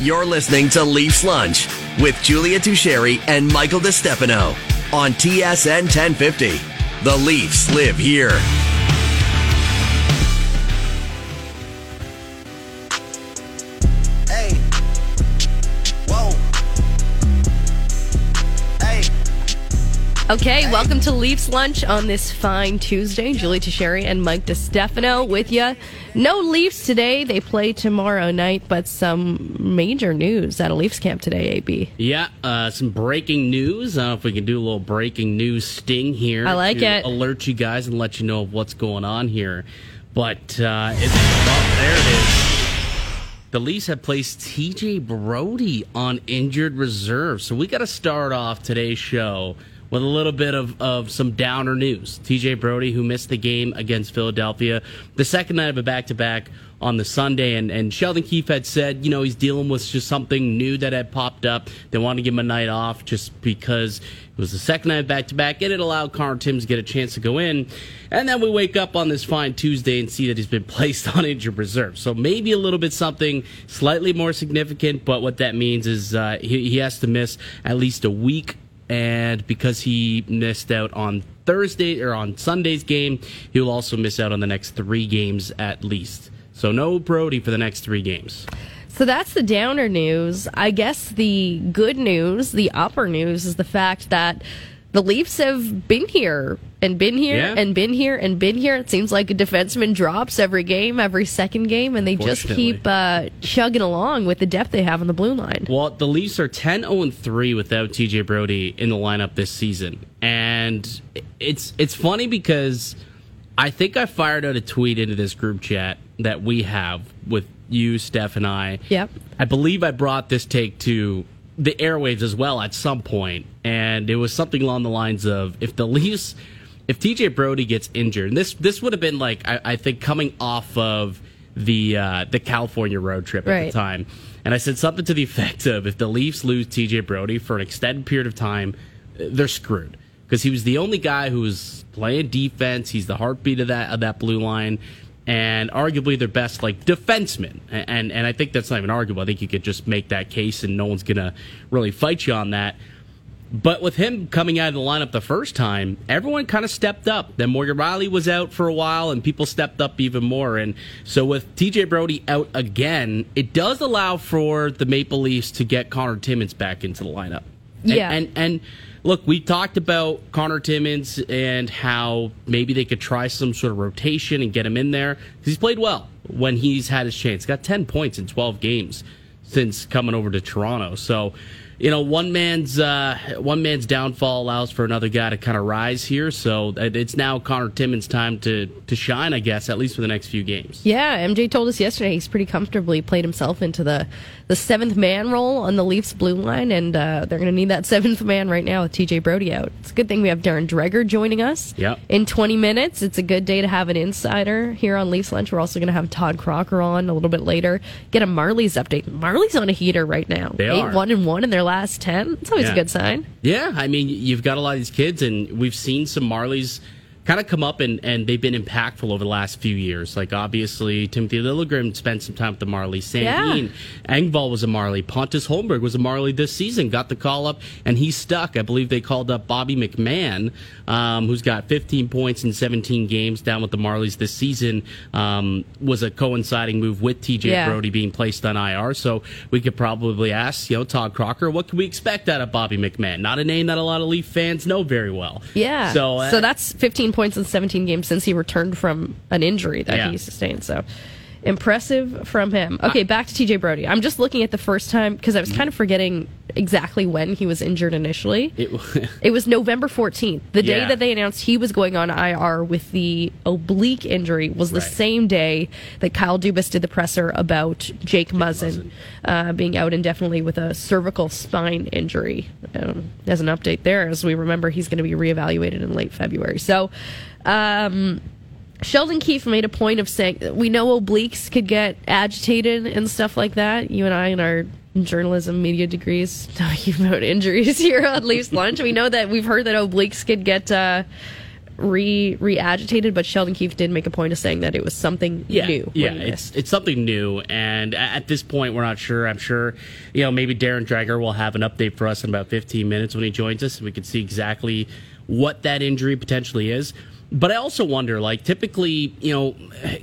You're listening to Leafs Lunch with Julia Teixeira and Michael DeStefano on TSN 1050. The Leafs live here. Okay, welcome to Leafs Lunch on this fine Tuesday. Julie Teixeira and Mike DeStefano with you. No Leafs today. They play tomorrow night, but some major news at a Leafs camp today, AB. Yeah, uh, some breaking news. I don't know if we can do a little breaking news sting here. I like to it. Alert you guys and let you know of what's going on here. But uh, it's, there it is. The Leafs have placed TJ Brodie on injured reserve. So we got to start off today's show with a little bit of, of some downer news. TJ Brodie, who missed the game against Philadelphia, the second night of a back to back on the Sunday. And, and Sheldon Keefe had said, you know, he's dealing with just something new that had popped up. They wanted to give him a night off just because it was the second night back to back and it allowed Connor Timmins to get a chance to go in. And then we wake up on this fine Tuesday and see that he's been placed on injured reserve. So maybe a little bit something slightly more significant, but what that means is uh, he, he has to miss at least a week and because he missed out on Thursday or on Sunday's game, he will also miss out on the next three games at least. So no Brodie for the next three games. So that's the downer news. I guess the good news, the upper news, is the fact that the Leafs have been here and been here Yeah. and been here and been here. It seems like a defenseman drops every game, every second game, and they just keep uh, chugging along with the depth they have on the blue line. Well, the Leafs are 10 0 3 without TJ Brodie in the lineup this season. And it's it's funny because I think I fired out a tweet into this group chat that we have with you, Steph, and I. Yep. I believe I brought this take to the airwaves as well at some point, and it was something along the lines of if the Leafs, if TJ Brodie gets injured, and this this would have been like I, I think coming off of the uh, the California road trip at Right. the time, and I said something to the effect of if the Leafs lose TJ Brodie for an extended period of time, they're screwed because he was the only guy who was playing defense. He's the heartbeat of that of that blue line, and arguably their best like defenseman. And, and and I think that's not even arguable. I think you could just make that case, and no one's gonna really fight you on that. But with him coming out of the lineup the first time, everyone kind of stepped up. Then Morgan Rielly was out for a while, and people stepped up even more. And so with TJ Brodie out again, it does allow for the Maple Leafs to get Connor Timmins back into the lineup. And- Yeah. and and look, we talked about Connor Timmins and how maybe they could try some sort of rotation and get him in there he's played well when he's had his chance. Got ten points in twelve games since coming over to Toronto. So, you know, one man's uh, one man's downfall allows for another guy to kind of rise here. So it's now Connor Timmins' time to to shine, I guess, at least for the next few games. Yeah, MJ told us yesterday he's pretty comfortably played himself into the the seventh man role on the Leafs blue line, and uh, they're going to need that seventh man right now with TJ Brodie out. It's a good thing we have Darren Dreger joining us. Yep. In 20 minutes, it's a good day to have an insider here on Leafs Lunch. We're also going to have Todd Crocker on a little bit later. Get a Marlies update. Marlies on a heater right now. They Eight are. one and one in their last ten. It's always a good sign. Yeah, I mean, you've got a lot of these kids, and we've seen some Marlies kind of come up and, and they've been impactful over the last few years. Like, obviously, Timothy Liljegren spent some time with the Marlies. Sandin, Engvall was a Marlie. Pontus Holmberg was a Marlie this season, got the call up, and he's stuck. I believe they called up Bobby McMahon, um, who's got 15 points in 17 games down with the Marlies this season, um, was a coinciding move with TJ Yeah. Brodie being placed on IR. So we could probably ask, you know, Todd Crocker, what can we expect out of Bobby McMahon? Not a name that a lot of Leaf fans know very well. Yeah. So, uh, so that's 15 points in 17 games since he returned from an injury that Yeah. he sustained. So impressive from him. Okay, back to TJ Brodie. I'm just looking at the first time because I was kind of forgetting exactly when he was injured initially. it, It was November 14th. The day Yeah. that they announced he was going on IR with the oblique injury was the Right. same day that Kyle Dubas did the presser about Jake Muzzin uh, being out indefinitely with a cervical spine injury. Um, as an update there, as we remember, he's going to be reevaluated in late February. So, um, Sheldon Keefe made a point of saying we know obliques could get agitated and stuff like that. You and I, in our journalism media degrees, talking about injuries here on Leafs Lunch, we know that we've heard that obliques could get uh, re re agitated, but Sheldon Keefe did make a point of saying that it was something yeah, new. Yeah, it's it's something new, and at this point, we're not sure. I'm sure, you know, maybe Darren Dreger will have an update for us in about 15 minutes when he joins us, and we can see exactly what that injury potentially is. But I also wonder, like, typically, you know,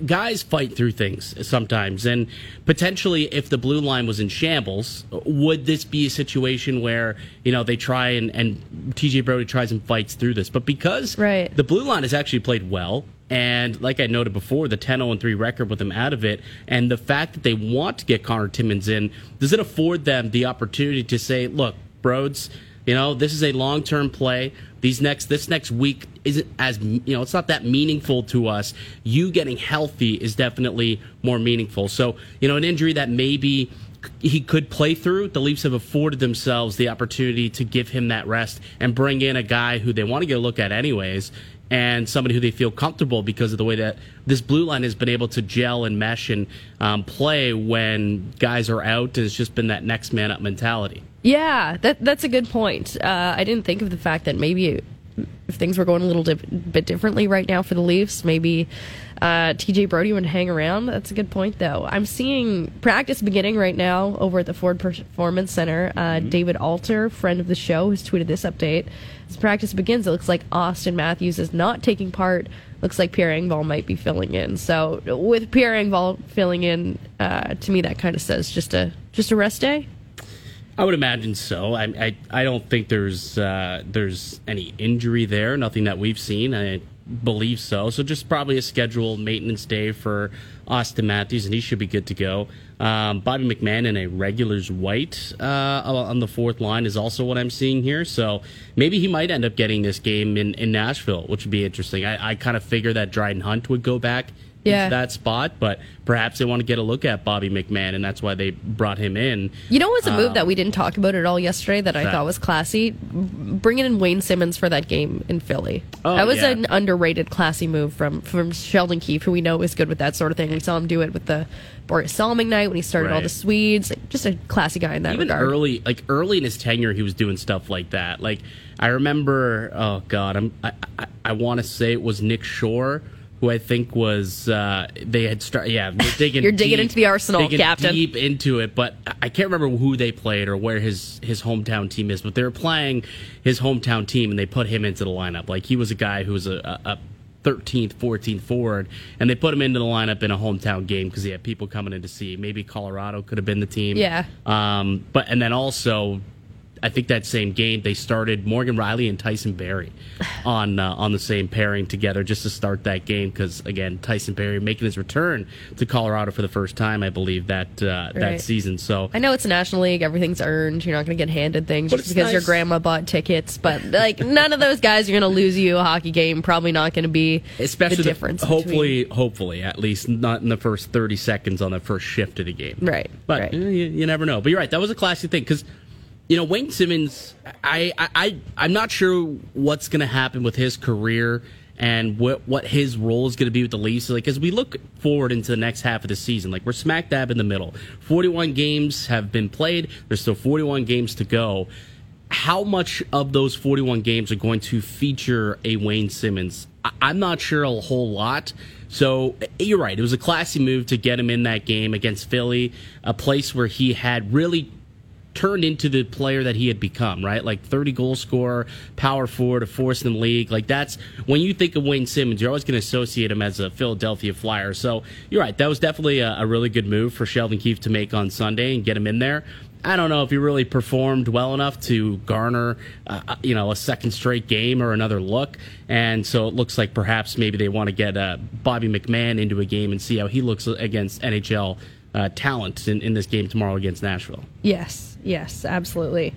guys fight through things sometimes, and potentially, if the blue line was in shambles, would this be a situation where you know they try and and TJ Brodie tries and fights through this? But because Right. the blue line has actually played well. And like I noted before, the 10 0 3 record with them out of it, and the fact that they want to get Connor Timmins in, does it afford them the opportunity to say, look, Broads, you know, this is a long term play. These next this next week isn't as you know, it's not that meaningful to us. You getting healthy is definitely more meaningful. So, you know, an injury that maybe he could play through. The Leafs have afforded themselves the opportunity to give him that rest and bring in a guy who they want to get a look at anyways, and somebody who they feel comfortable because of the way that this blue line has been able to gel and mesh and um, play when guys are out. It's just been that next man up mentality. Yeah, that that's a good point. Uh, I didn't think of the fact that maybe if things were going a little dip, bit differently right now for the Leafs, maybe uh, TJ Brodie would hang around. That's a good point, though. I'm seeing practice beginning right now over at the Ford Performance Center. Uh, David Alter, friend of the show, has tweeted this update. As practice begins, it looks like Auston Matthews is not taking part. Looks like Pierre Engvall might be filling in. So with Pierre Engvall filling in, uh, to me that kind of says just a just a rest day. I would imagine so. I I, I don't think there's uh, there's any injury there. Nothing that we've seen. I believe so. So just probably a scheduled maintenance day for Auston Matthews, and he should be good to go. Um, Bobby McMahon in a regulars white uh, on the fourth line is also what I'm seeing here. So maybe he might end up getting this game in, in Nashville, which would be interesting. I, I kind of figure that Dryden Hunt would go back Yeah. that spot, but perhaps they want to get a look at Bobby McMahon, and that's why they brought him in. You know what's a move that we um, didn't talk about at all yesterday that I that? thought was classy? Bringing in Wayne Simmonds for that game in Philly. Oh, that was yeah. an underrated, classy move from from Sheldon Keefe, who we know is good with that sort of thing. We saw him do it with the Borje Salming night when he started all the Swedes. Like, just a classy guy in that even regard. early like early in his tenure he was doing stuff like that like i remember oh god i'm i i, I want to say it was nick shore who I think was uh, they had started. Yeah, digging. You're digging deep- into the Arsenal, digging Captain. Deep into it, but I can't remember who they played or where his his hometown team is. But they were playing his hometown team, and they put him into the lineup. Like he was a guy who was a, a, a 13th, 14th forward, and they put him into the lineup in a hometown game because he had people coming in to see. Maybe Colorado could have been the team. Yeah. Um, but and then also, I think that same game they started Morgan Rielly and Tyson Barrie on uh, on the same pairing together just to start that game because again Tyson Barrie making his return to Colorado for the first time I believe that uh, Right. that season. So I know it's a national league; everything's earned. You're not going to get handed things just it's because your grandma bought tickets. But like, none of those guys are going to lose you a hockey game. Probably not going to be especially the the- difference. hopefully, hopefully at least not in the first thirty seconds on the first shift of the game. Right, But right. eh, you, you never know. But you're right. That was a classy thing because you know Wayne Simmonds. I I, I I'm not sure what's going to happen with his career and what what his role is going to be with the Leafs. Like as we look forward into the next half of the season, like we're smack dab in the middle. 41 games have been played. There's still 41 games to go. How much of those 41 games are going to feature a Wayne Simmonds? I- I'm not sure a whole lot. So you're right. It was a classy move to get him in that game against Philly, a place where he had really turned into the player that he had become, right? Like 30 goal scorer, power forward, a force in the league. Like that's when you think of Wayne Simmonds, you're always going to associate him as a Philadelphia Flyer. So you're right. That was definitely a, a really good move for Sheldon Keefe to make on Sunday and get him in there. I don't know if he really performed well enough to garner, uh, you know, a second straight game or another look. And so it looks like perhaps maybe they want to get uh, Bobby McMahon into a game and see how he looks against NHL uh, talent in, in this game tomorrow against Nashville. Yes, yes, absolutely.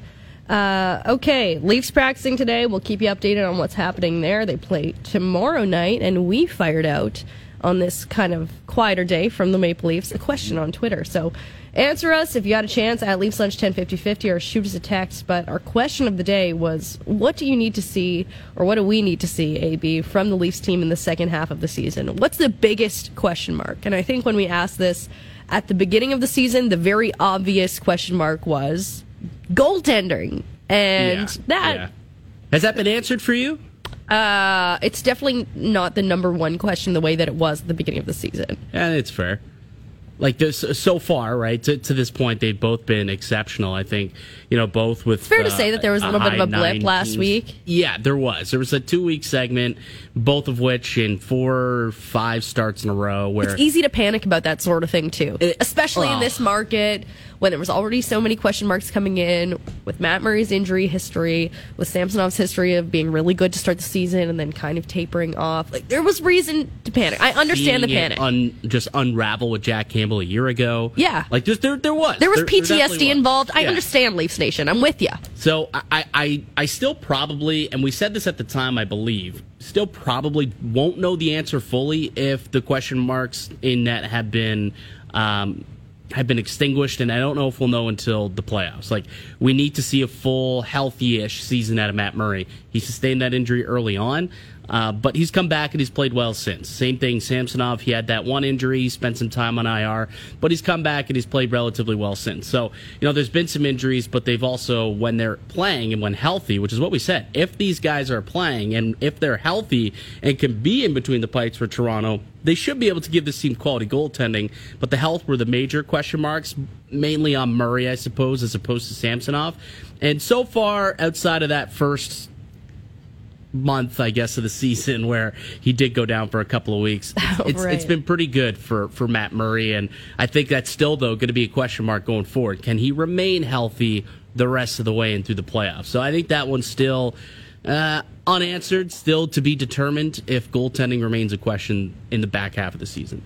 Uh, okay, Leafs practicing today. We'll keep you updated on what's happening there. They play tomorrow night, and we fired out on this kind of quieter day from the Maple Leafs a question on Twitter. So answer us if you got a chance at Leafs Lunch 105050 or shoot us a text. But our question of the day was what do you need to see, or what do we need to see, AB, from the Leafs team in the second half of the season? What's the biggest question mark? And I think when we asked this at the beginning of the season, the very obvious question mark was goaltending. And Yeah, that yeah. has that been answered for you? Uh, it's definitely not the number one question the way that it was at the beginning of the season. And it's fair. Like this, uh, so far, right to, to this point, they've both been exceptional. I think you know both with. fair to say that there was a uh, little bit of a blip last 19s. week. Yeah, there was. There was a two week segment, both of which in four, or five starts in a row. Where It's easy to panic about that sort of thing too, It- especially in this market when there was already so many question marks coming in with Matt Murray's injury history, with Samsonov's history of being really good to start the season and then kind of tapering off. Like there was reason to panic. I understand the panic. Un, just unravel with Jack Campbell a year ago. Yeah. like just there, there was there was definitely PTSD was. involved. I Yeah. understand Leafs Nation. I'm with you. So I, I, I still probably, and we said this at the time, I believe, still probably won't know the answer fully if the question marks in net have been um, have been extinguished, and I don't know if we'll know until the playoffs. Like we need to see a full, healthy-ish season out of Matt Murray. He sustained that injury early on. Uh, but he's come back and he's played well since. Same thing, Samsonov. He had that one injury, he spent some time on IR, but he's come back and he's played relatively well since. So, you know, there's been some injuries, but they've also, when they're playing and when healthy, which is what we said, if these guys are playing and if they're healthy and can be in between the pipes for Toronto, they should be able to give this team quality goaltending. But the health were the major question marks, mainly on Murray, I suppose, as opposed to Samsonov. And so far, outside of that first month, I guess, of the season where he did go down for a couple of weeks. It's, Oh, it's, right. it's been pretty good for, for Matt Murray, and I think that's still, though, going to be a question mark going forward. Can he remain healthy the rest of the way and through the playoffs? So I think that one's still uh, unanswered, still to be determined if goaltending remains a question in the back half of the season.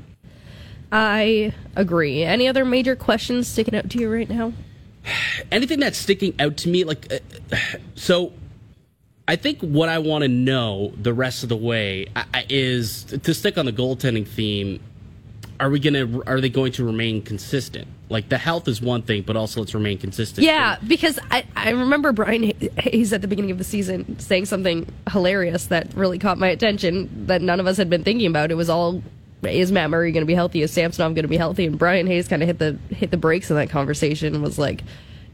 I agree. Any other major questions sticking out to you right now? anything that's sticking out to me like uh, so i think what i want to know the rest of the way is to stick on the goaltending theme are we gonna are they going to remain consistent like the health is one thing but also let's remain consistent Yeah, because I, I remember Brian Hay- Hayes at the beginning of the season saying something hilarious that really caught my attention that none of us had been thinking about. It was all is Matt Murray going to be healthy? Is Samsonov going to be healthy? And Brian Hayes kind of hit the hit the brakes in that conversation was like,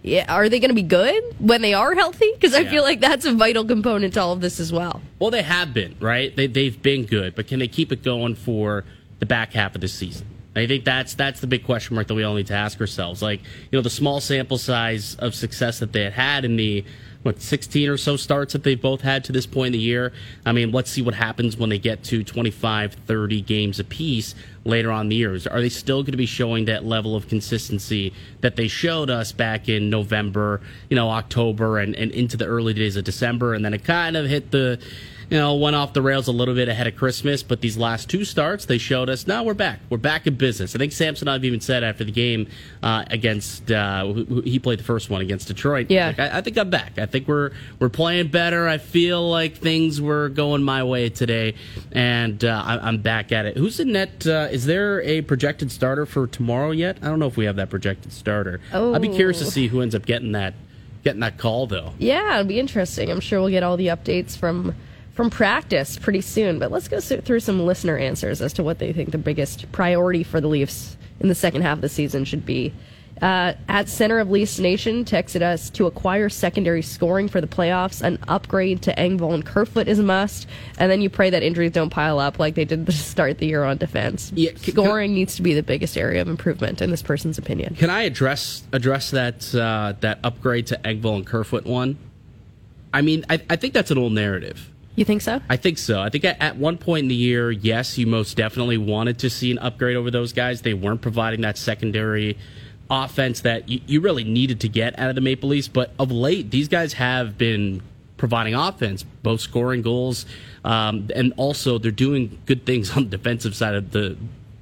"Yeah, are they going to be good when they are healthy?" Because I Yeah. feel like that's a vital component to all of this as well. Well, they have been, right? They, they've been good, but can they keep it going for the back half of the season? I think that's that's the big question mark that we all need to ask ourselves. Like, you know, the small sample size of success that they had had in the what 16 or so starts that they've both had to this point in the year. I mean, let's see what happens when they get to 25, 30 games apiece later on in the year. Are they still going to be showing that level of consistency that they showed us back in November, you know, October, and, and into the early days of December? And then it kind of hit the, you know, went off the rails a little bit ahead of Christmas. But these last two starts, they showed us, now we're back. We're back in business. I think Samsonov even said after the game uh, against, uh, he played the first one against Detroit. Yeah. Like, I, I think I'm back. I think we're we're playing better. I feel like things were going my way today, and uh, I, I'm back at it. Who's in net? Uh, is there a projected starter for tomorrow yet? I don't know if we have that projected starter. Oh. I'd be curious to Oh. see who ends up getting that getting that call though. Yeah, it'll be interesting. I'm sure we'll get all the updates from from practice pretty soon. But let's go through some listener answers as to what they think the biggest priority for the Leafs in the second half of the season should be. Uh, at Center of Leafs Nation texted us to acquire secondary scoring for the playoffs. An upgrade to Engvall and Kerfoot is a must, and then you pray that injuries don't pile up like they did to start the year on defense. Yeah, c- scoring needs to be the biggest area of improvement in this person's opinion. Can I address address that uh, that upgrade to Engvall and Kerfoot one? I mean, I, I think that's an old narrative. You think so? I think so. I think at, one point in the year, yes, you most definitely wanted to see an upgrade over those guys. They weren't providing that secondary offense that you, really needed to get out of the Maple Leafs. But of late, these guys have been providing offense, both scoring goals, um, and also they're doing good things on the defensive side of the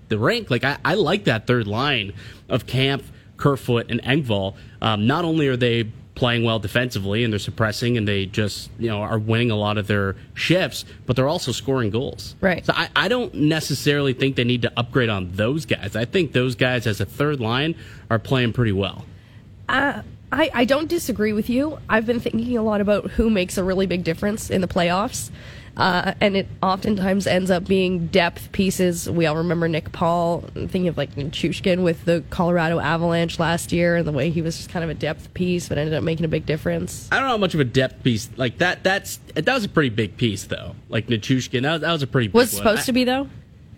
the rink. Like I, I like that third line of Kampf, Kerfoot, and Engvall. Um, not only are they playing well defensively and they're suppressing and they just you know are winning a lot of their shifts, but they're also scoring goals. Right. So I, I don't necessarily think they need to upgrade on those guys. I think those guys as a third line are playing pretty well. I I, I don't disagree with you. I've been thinking a lot about who makes a really big difference in the playoffs. Uh, and it oftentimes ends up being depth pieces. We all remember Nick Paul. Thinking of like Chushkin with the Colorado Avalanche last year and the way he was just kind of a depth piece, but ended up making a big difference. I don't know how much of a depth piece like that. That's that was a pretty big piece though. Like Nichushkin, that was, that was a pretty big Was supposed I- to be though.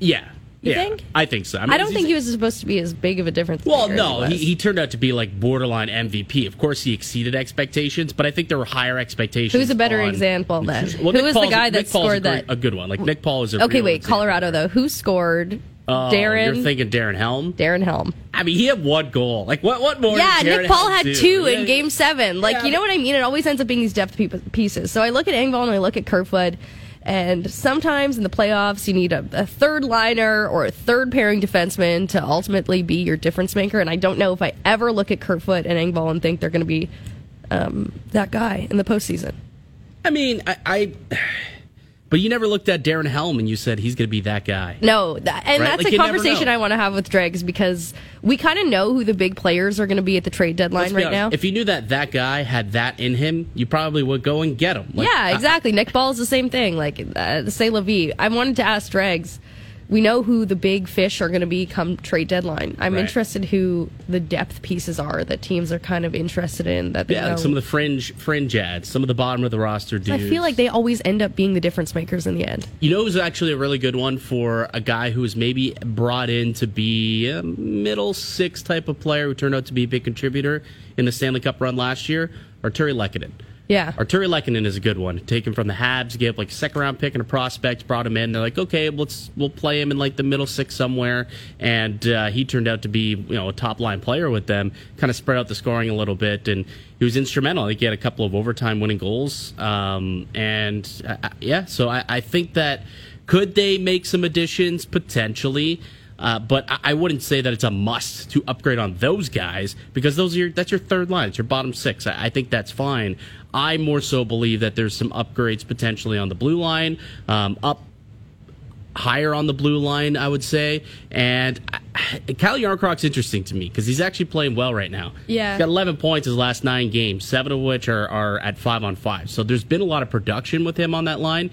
Yeah, You yeah, think? I think so. I, I, don't think he was supposed to be as big of a difference. Well, no, he, was. he turned out to be like borderline MVP. Of course, he exceeded expectations, but I think there were higher expectations. Who's a better on- example then? Well, Who Nick was the guy that Nick Paul's a scored great- that? A good one. Like Nick Paul is a Okay, real wait, example. Colorado though. Who scored? Oh, Darren. You're thinking Darren Helm? Darren Helm. I mean, he had one goal. Like what? What more? Yeah, did Darren Nick Paul Helm had do? two Yeah. in Game Seven. Like, Yeah, you know what I mean? It always ends up being these depth pieces. So I look at Engvall and I look at Kerfoot, and sometimes in the playoffs you need a, a third liner or a third pairing defenseman to ultimately be your difference maker. And I don't know if I ever look at Kerfoot and Engvall and think they're going to be um, that guy in the postseason. I mean, I, I. But you never looked at Darren Helm and you said he's going to be that guy. No, that, and Right? that's Like, a conversation. I want to have with Dregs because we kind of know who the big players are going to be at the trade deadline right honest, now. If you knew that that guy had that in him, you probably would go and get him. Like, yeah, I- exactly. Nick Paul is the same thing. Like, uh, say Levy. I wanted to ask Dregs. We know who the big fish are going to be come trade deadline. I'm Right. interested who the depth pieces are that teams are kind of interested in. That they yeah, know. like some of the fringe fringe ads, some of the bottom of the roster dudes. I feel like they always end up being the difference makers in the end. You know who's actually a really good one for a guy who was maybe brought in to be a middle six type of player who turned out to be a big contributor in the Stanley Cup run last year? Artturi Lehkonen. Yeah. Artturi Lehkonen is a good one. Taken from the Habs, gave like a second round pick and a prospect, brought him in. They're like, okay, let's we'll play him in like the middle six somewhere, and uh, he turned out to be you know a top line player with them. Kind of spread out the scoring a little bit, and he was instrumental. I think he had a couple of overtime winning goals, um, and uh, uh, yeah, so I, I think that could they make some additions potentially. Uh, but I- wouldn't say that it's a must to upgrade on those guys because those are your, that's your third line. It's your bottom six. I think that's fine. I more so believe that there's some upgrades potentially on the blue line, um, up higher on the blue line, I would say. And Calle Järnkrok's interesting to me because he's actually playing well right now. Yeah. He's got 11 points his last nine games, seven of which are, are at five on five. So there's been a lot of production with him on that line.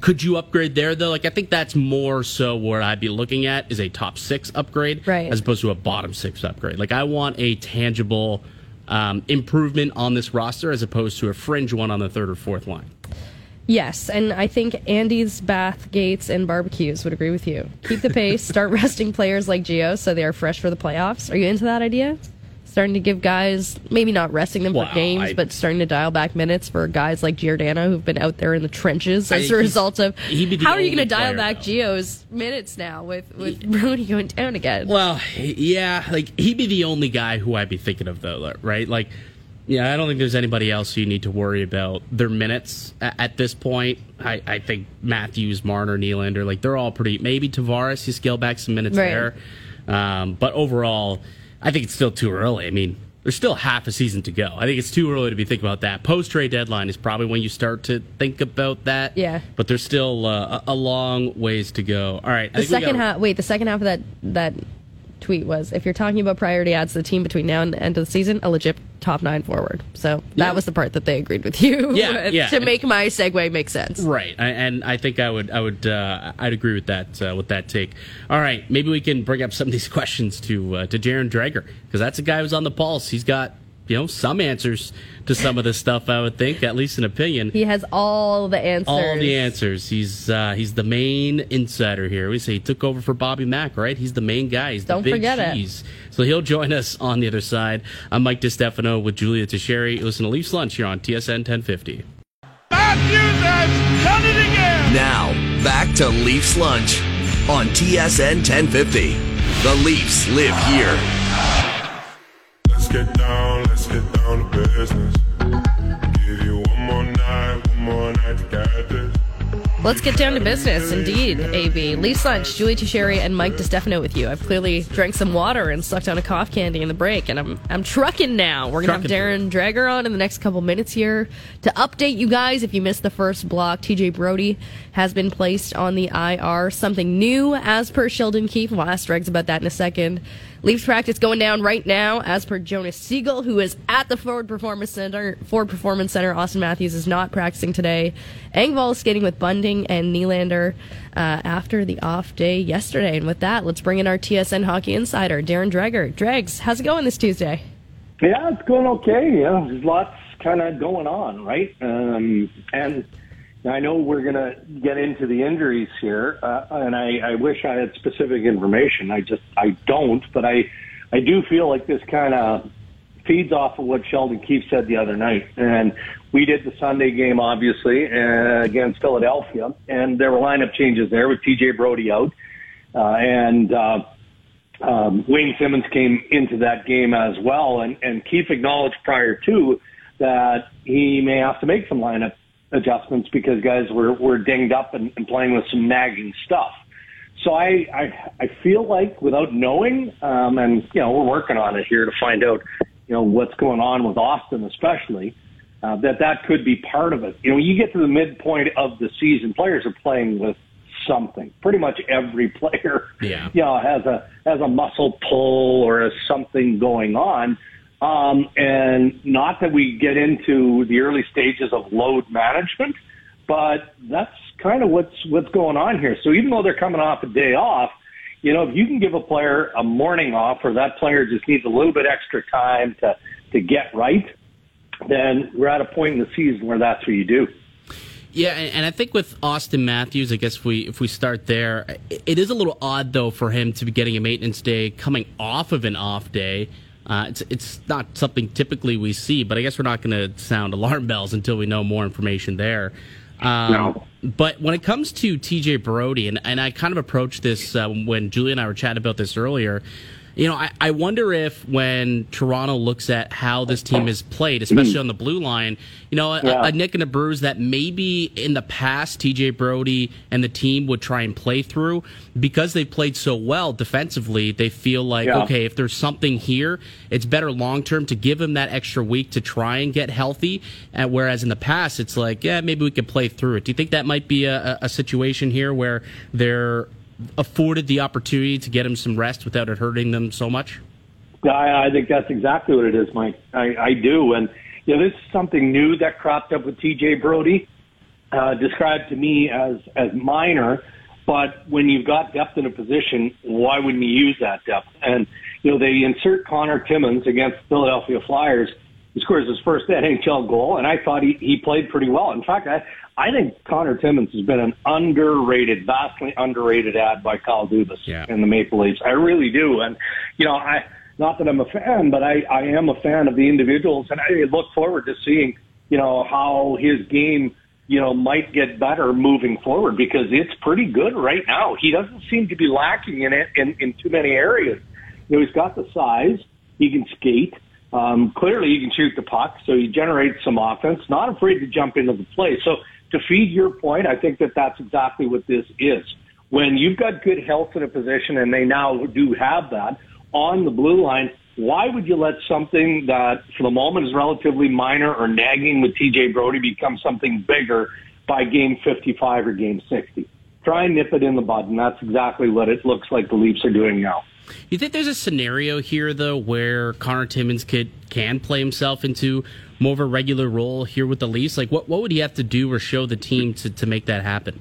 Could you upgrade there though? Like I think that's more so what I'd be looking at is a top six upgrade, Right. as opposed to a bottom six upgrade. Like I want a tangible um, improvement on this roster as opposed to a fringe one on the third or fourth line. Yes, and I think Andy's bath gates and barbecues would agree with you. Keep the pace. start resting players like Gio so they are fresh for the playoffs. Are you into that idea? Starting to give guys maybe not resting them Wow, for games, I- but starting to dial back minutes for guys like Giordano who've been out there in the trenches as think a result of. he'd be the How are you going to dial back though. Gio's minutes now with with Brodie going down again? Well, yeah, like he'd be the only guy who I'd be thinking of though, right? Like, yeah, I don't think there's anybody else you need to worry about their minutes a- at this point. I, I think Matthews, Marner, Nylander, like they're all pretty. Maybe Tavares, you scale back some minutes Right. there, um, but overall, I think it's still too early. I mean. There's still half a season to go. I think it's too early to be thinking about that. Post trade deadline is probably when you start to think about that. Yeah. But there's still uh, a long ways to go. All right. I the think second half. Wait, the second half of that that tweet was if you're talking about priority adds to the team between now and the end of the season, a legit top nine forward. So that Yeah. was the part that they agreed with you. Yeah, with yeah. To make my segue make sense. Right, I- and I think I would, I would, uh, I'd agree with that, uh, with that take. All right, maybe we can bring up some of these questions to uh, to Darren Dreger because that's a guy who's on the pulse. He's got you know some answers to some of this stuff. I would think, at least an opinion. He has all the answers. All the answers. He's uh, he's the main insider here. We say he took over for Bobby Mack, right? He's the main guy. He's the Don't big forget it. cheese. So he'll join us on the other side. I'm Mike DeStefano with Julia Teixeira. You Listen to Leafs Lunch here on TSN 1050. Matthews has done it again. Now, back to Leafs Lunch on TSN 1050. The Leafs live here. Let's get down, Let's get down to business. Indeed, AB. Leafs Lunch, Julie Teixeira, and Mike DeStefano with you. I've clearly drank some water and sucked on a cough candy in the break, and I'm I'm trucking now. We're gonna Trucking have Darren Dreger on in the next couple minutes here to update you guys. If you missed the first block, TJ Brodie has been placed on the IR. Something new, as per Sheldon Keefe. We'll ask Dregs about that in a second. Leafs practice going down right now, as per Jonas Siegel, who is at the Ford Performance Center. Ford Performance Center. Auston Matthews is not practicing today. Engvall is skating with Bunting and Nylander uh, after the off day yesterday. And with that, let's bring in our TSN hockey insider, Darren Dreger. Dregs, how's it going this Tuesday? Yeah, it's going okay. Yeah, there's lots kind of going on, right? Um, and I know we're going to get into the injuries here, uh, and I, I wish I had specific information. I just I don't, but I I do feel like this kind of feeds off of what Sheldon Keefe said the other night. And we did the Sunday game, obviously, uh, against Philadelphia, and there were lineup changes there with TJ Brodie out, uh, and uh, um, Wayne Simmonds came into that game as well. And, and Keefe acknowledged prior to that he may have to make some lineup adjustments because guys were, were dinged up and, and playing with some nagging stuff. So I, I, I feel like without knowing, um, and, you know, we're working on it here to find out, you know, what's going on with Austin especially, uh, that that could be part of it. You know, when you get to the midpoint of the season, players are playing with something. Pretty much every player, yeah. you know, has a, has a muscle pull or has something going on. Um, and not that we get into the early stages of load management, but that's kind of what's what's going on here. So even though they're coming off a day off, you know, if you can give a player a morning off, or that player just needs a little bit extra time to to get right, then we're at a point in the season where that's what you do. Yeah, and I think with Auston Matthews, I guess if we if we start there, it is a little odd though for him to be getting a maintenance day coming off of an off day. Uh, it's it's not something typically we see, but I guess we're not going to sound alarm bells until we know more information there. Um, no. But when it comes to TJ Brodie, and, and I kind of approached this uh, when Julie and I were chatting about this earlier, you know, I, I wonder if when Toronto looks at how this team has played, especially on the blue line, you know, a, Yeah. a nick and a bruise that maybe in the past TJ Brodie and the team would try and play through because they played so well defensively. They feel like Yeah. okay, if there's something here, it's better long term to give him that extra week to try and get healthy. And whereas in the past, it's like yeah, maybe we could play through it. Do you think that might be a, a- a situation here where they're afforded the opportunity to get him some rest without it hurting them so much? I, I think that's exactly what it is, Mike. I, I do. And, you know, this is something new that cropped up with TJ Brodie, uh, described to me as, as minor. But when you've got depth in a position, why wouldn't you use that depth? And, you know, they insert Connor Timmins against Philadelphia Flyers. He scores his first NHL goal, and I thought he, he played pretty well. In fact, I, I think Connor Timmins has been an underrated, vastly underrated ad by Kyle Dubas Yeah. in the Maple Leafs. I really do. And, you know, I, not that I'm a fan, but I, I am a fan of the individuals, and I look forward to seeing, you know, how his game, you know, might get better moving forward because it's pretty good right now. He doesn't seem to be lacking in it in, in too many areas. You know, he's got the size, he can skate. Um, clearly, he can shoot the puck, so he generates some offense. Not afraid to jump into the play. So, to feed your point, I think that that's exactly what this is. When you've got good health in a position, and they now do have that on the blue line, why would you let something that for the moment is relatively minor or nagging with TJ Brodie become something bigger by game 55 or game 60? Try and nip it in the bud, and that's exactly what it looks like the Leafs are doing now. You think there's a scenario here though where Connor Timmins could can play himself into more of a regular role here with the Leafs? Like what what would he have to do or show the team to, to make that happen?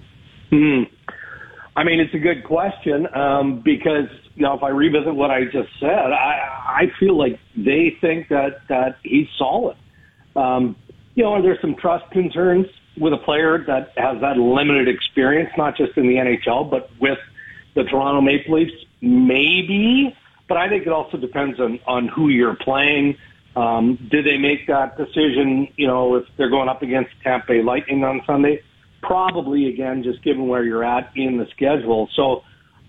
Hmm. I mean, it's a good question um, because you know if I revisit what I just said, I, I feel like they think that that he's solid. Um, you know, are there some trust concerns with a player that has that limited experience, not just in the NHL, but with the Toronto Maple Leafs? Maybe, but I think it also depends on on who you're playing. Um, did they make that decision? You know, if they're going up against Tampa Bay Lightning on Sunday, probably again, just given where you're at in the schedule. So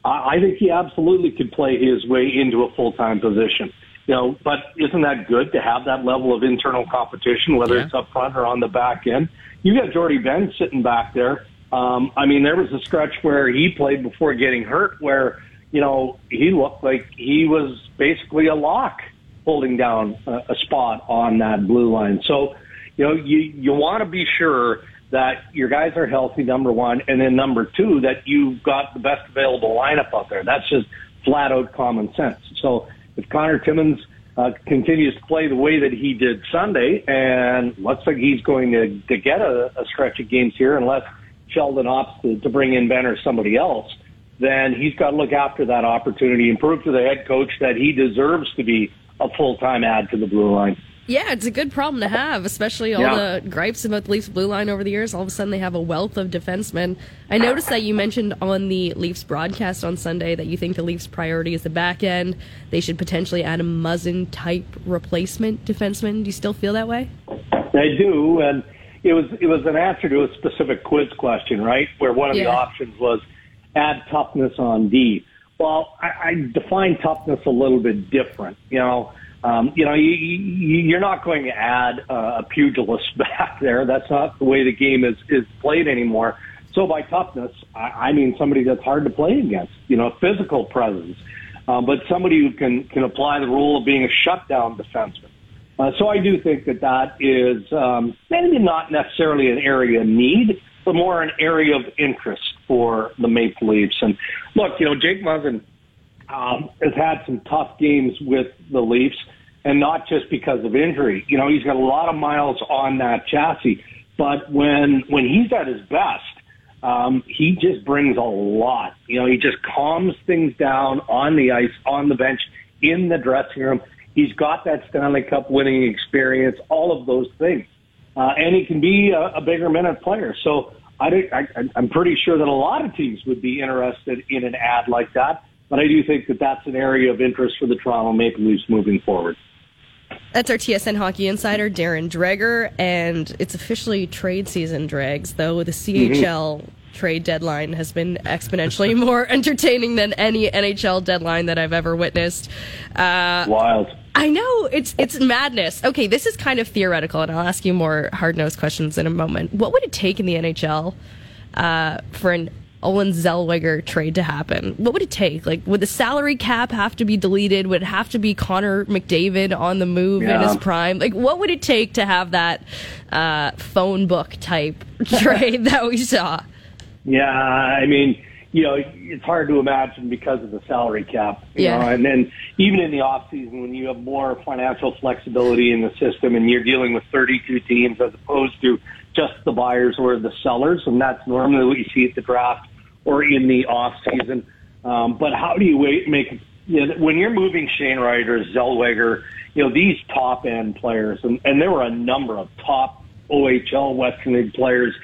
I I think he absolutely could play his way into a full time position. You know, but isn't that good to have that level of internal competition, whether Yeah. it's up front or on the back end? You got Jordie Benn sitting back there. Um, I mean, there was a stretch where he played before getting hurt, where you know he looked like he was basically a lock holding down a, a spot on that blue line. So, you know, you you want to be sure that your guys are healthy, number one, and then number two, that you've got the best available lineup out there. That's just flat out common sense. So if Connor Timmins uh, continues to play the way that he did Sunday, and looks like he's going to, to get a, a stretch of games here, unless Sheldon opts to, to bring in Benn or somebody else, then he's got to look after that opportunity and prove to the head coach that he deserves to be a full time add to the blue line. Yeah, it's a good problem to have, especially all Yeah. the gripes about the Leafs blue line over the years. All of a sudden, they have a wealth of defensemen. I noticed that you mentioned on the Leafs broadcast on Sunday that you think the Leafs' priority is the back end. They should potentially add a Muzzin type replacement defenseman. Do you still feel that way? I do, and it was it was an answer to a specific quiz question, right? Where one of the options was add toughness on D. Well, I, I define toughness a little bit different. You know, um, you know, you, you, you're not going to add a pugilist back there. That's not the way the game is is played anymore. So by toughness, I, I mean somebody that's hard to play against. You know, physical presence, um, but somebody who can can apply the rule of being a shutdown defenseman. Uh, so I do think that that is um, maybe not necessarily an area of need, but more an area of interest for the Maple Leafs. And look, you know, Jake Muzzin um, has had some tough games with the Leafs, and not just because of injury. You know, he's got a lot of miles on that chassis, but when when he's at his best, um, he just brings a lot. You know, he just calms things down on the ice, on the bench, in the dressing room. He's got that Stanley Cup winning experience, all of those things. Uh, and he can be a, a bigger minute player. So I, I, I'm pretty sure that a lot of teams would be interested in an ad like that. But I do think that that's an area of interest for the Toronto Maple Leafs moving forward. That's our TSN hockey insider, Darren Dreger, and it's officially trade season, Dregs, though the CHL trade deadline has been exponentially more entertaining than any NHL deadline that I've ever witnessed. Uh, Wild. I know it's it's madness. Okay, this is kind of theoretical, and I'll ask you more hard nosed questions in a moment. What would it take in the NHL uh, for an Olen Zellweger trade to happen? What would it take? Like, would the salary cap have to be deleted? Would it have to be Connor McDavid on the move in his prime? Like, what would it take to have that uh, phone book type trade that we saw? Yeah, I mean, you know, it's hard to imagine because of the salary cap. You Yeah. know, and then even in the off season when you have more financial flexibility in the system and you're dealing with 32 teams as opposed to just the buyers or the sellers, and that's normally what you see at the draft or in the off season. Um, but how do you wait, make you know, when you're moving Shane or Zellweger, you know, these top end players, and, and there were a number of top OHL Western League players,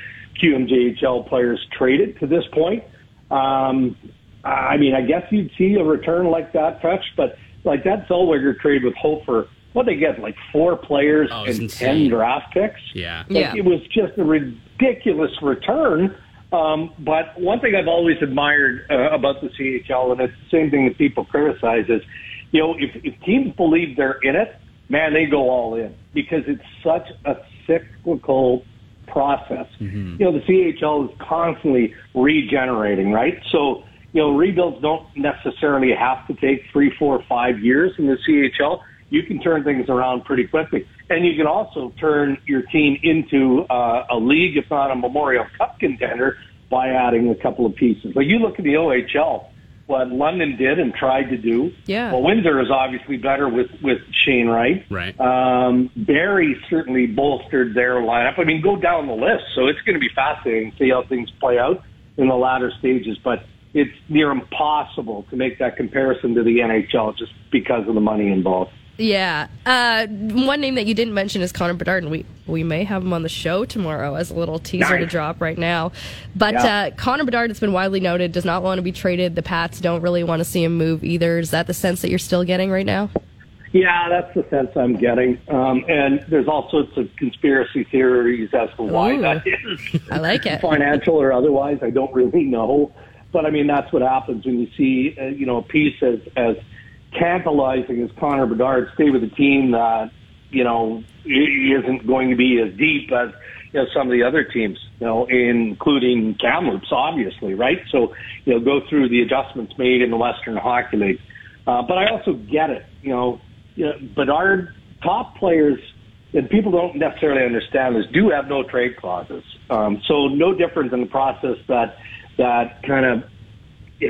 QMJHL players traded to this point. Um, I mean, I guess you'd see a return like that fetched, but like that Zellweger trade with Hofer, what they get, like four players Oh, and insane. 10 draft picks? Yeah. Like, Yeah. It was just a ridiculous return. Um, but one thing I've always admired uh, about the CHL, and it's the same thing that people criticize, is you know if, if teams believe they're in it, man, they go all in because it's such a cyclical process. You know, the CHL is constantly regenerating, right? So you know, rebuilds don't necessarily have to take three, four, five years in the CHL. You can turn things around pretty quickly. And you can also turn your team into uh, a league, if not a Memorial Cup contender, by adding a couple of pieces. But you look at the OHL, what London did and tried to do. Yeah. Well, Windsor is obviously better with, with Shane Wright. Right. Um, Barrie certainly bolstered their lineup. I mean, go down the list. So it's going to be fascinating to see how things play out in the latter stages. But it's near impossible to make that comparison to the NHL just because of the money involved. Yeah. Uh, one name that you didn't mention is Connor Bedard, and we, we may have him on the show tomorrow as a little teaser to drop right now. But Yeah. uh, Connor Bedard, it's been widely noted, does not want to be traded. The Pats don't really want to see him move either. Is that the sense that you're still getting right now? Yeah, that's the sense I'm getting. Um, and there's all sorts of conspiracy theories as to why Ooh. that is. I like it. Financial or otherwise, I don't really know. But I mean, that's what happens when you see, uh, you know, a piece as, as tantalizing as Connor Bedard stay with a team that, you know, isn't going to be as deep as, know, some of the other teams, you know, including Kamloops, obviously, right? So, you know, go through the adjustments made in the Western Hockey League. Uh, but I also get it, you know, you know, Bedard top players and people don't necessarily understand this do have no trade clauses. Um, so no different than the process that that kind of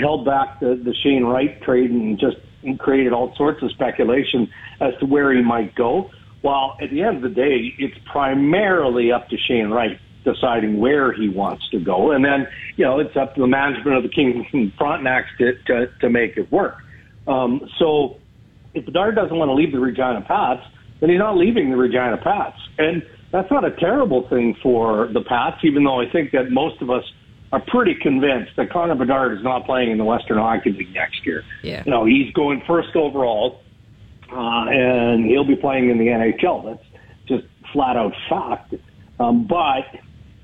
held back the, the Shane Wright trade and just and created all sorts of speculation as to where he might go. While at the end of the day, it's primarily up to Shane Wright deciding where he wants to go, and then you know it's up to the management of the Kings and Frontenacs to to, to make it work. Um, so if Bedard doesn't want to leave the Regina Pats, then he's not leaving the Regina Pats, and that's not a terrible thing for the Pats. Even though I think that most of us are pretty convinced that Connor Bedard is not playing in the Western Hockey League next year. Yeah. You know, he's going first overall, uh, and he'll be playing in the NHL. That's just flat out fact. Um, but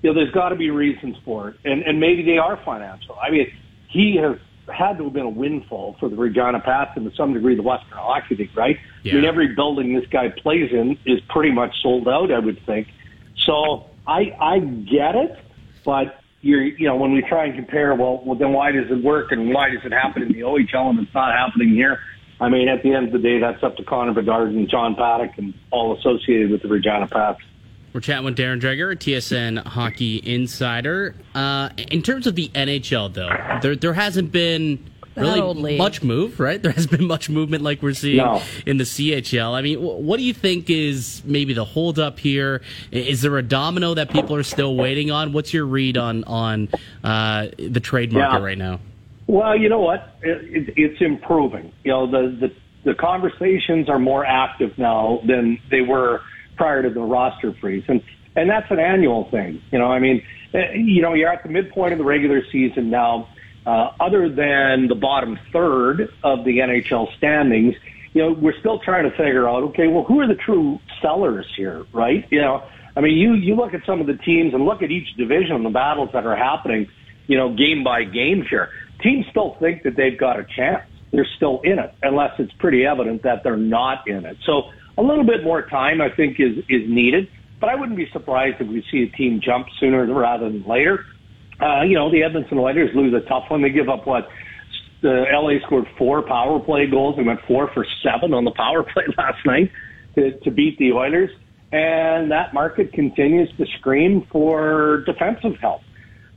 you know, there's got to be reasons for it, and and maybe they are financial. I mean, he has had to have been a windfall for the Regina Pats and to some degree the Western Hockey League, right? Yeah. I mean, every building this guy plays in is pretty much sold out, I would think. So I I get it, but you're you know when we try and compare, well, well then why does it work and why does it happen in the OHL and it's not happening here? I mean, at the end of the day, that's up to Connor Bedard and John Paddock and all associated with the Regina Pats. We're chatting with Darren Dreger, TSN Hockey Insider. Uh, in terms of the NHL, though, there there hasn't been really old league. much move, right? There hasn't been much movement like we're seeing No. in the CHL. I mean, what do you think is maybe the holdup here? Is there a domino that people are still waiting on? What's your read on on uh, the trade market Yeah. right now? Well, you know what? It, it, it's improving. You know, the, the the conversations are more active now than they were prior to the roster freeze, and and that's an annual thing. You know, I mean, eh, you know, you're at the midpoint of the regular season now. Uh, other than the bottom third of the NHL standings, you know, we're still trying to figure out, okay, well, who are the true sellers here, right? You know, I mean, you you look at some of the teams and look at each division, the battles that are happening you know, game by game here. Teams still think that they've got a chance. They're still in it, unless it's pretty evident that they're not in it. So a little bit more time, I think, is is needed. But I wouldn't be surprised if we see a team jump sooner rather than later. Uh, you know, the Edmonton Oilers lose a tough one. They give up what? The LA scored four power play goals. They went four for seven on the power play last night to, to beat the Oilers. And that market continues to scream for defensive help.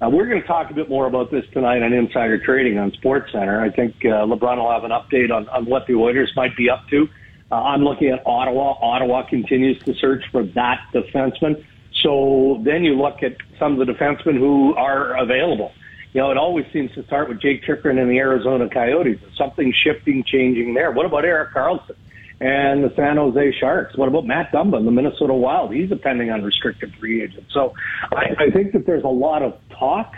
Uh, we're going to talk a bit more about this tonight on Insider Trading on Sports Center. I think uh, LeBrun will have an update on, on what the Oilers might be up to. Uh, I'm looking at Ottawa. Ottawa continues to search for that defenseman. So then you look at some of the defensemen who are available. You know, it always seems to start with Jake Chychrun and the Arizona Coyotes. Something shifting, changing there. What about Erik Karlsson and the San Jose Sharks? What about Matt Dumba the Minnesota Wild? He's a pending unrestricted free agent. So I, I think that there's a lot of talk,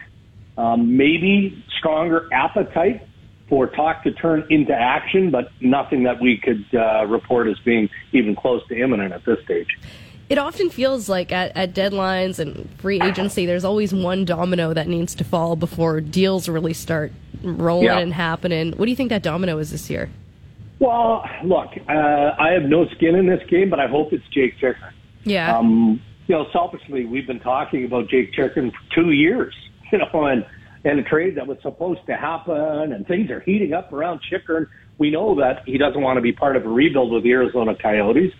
um, maybe stronger appetite for talk to turn into action, but nothing that we could uh, report as being even close to imminent at this stage. It often feels like at, at deadlines and free agency, there's always one domino that needs to fall before deals really start rolling Yeah. and happening. What do you think that domino is this year? Well, look, uh, I have no skin in this game, but I hope it's Jake Chychrun. Yeah. Um, you know, selfishly, we've been talking about Jake Chychrun for two years, you know, and, and a trade that was supposed to happen, and things are heating up around Chychrun. We know that he doesn't want to be part of a rebuild with the Arizona Coyotes.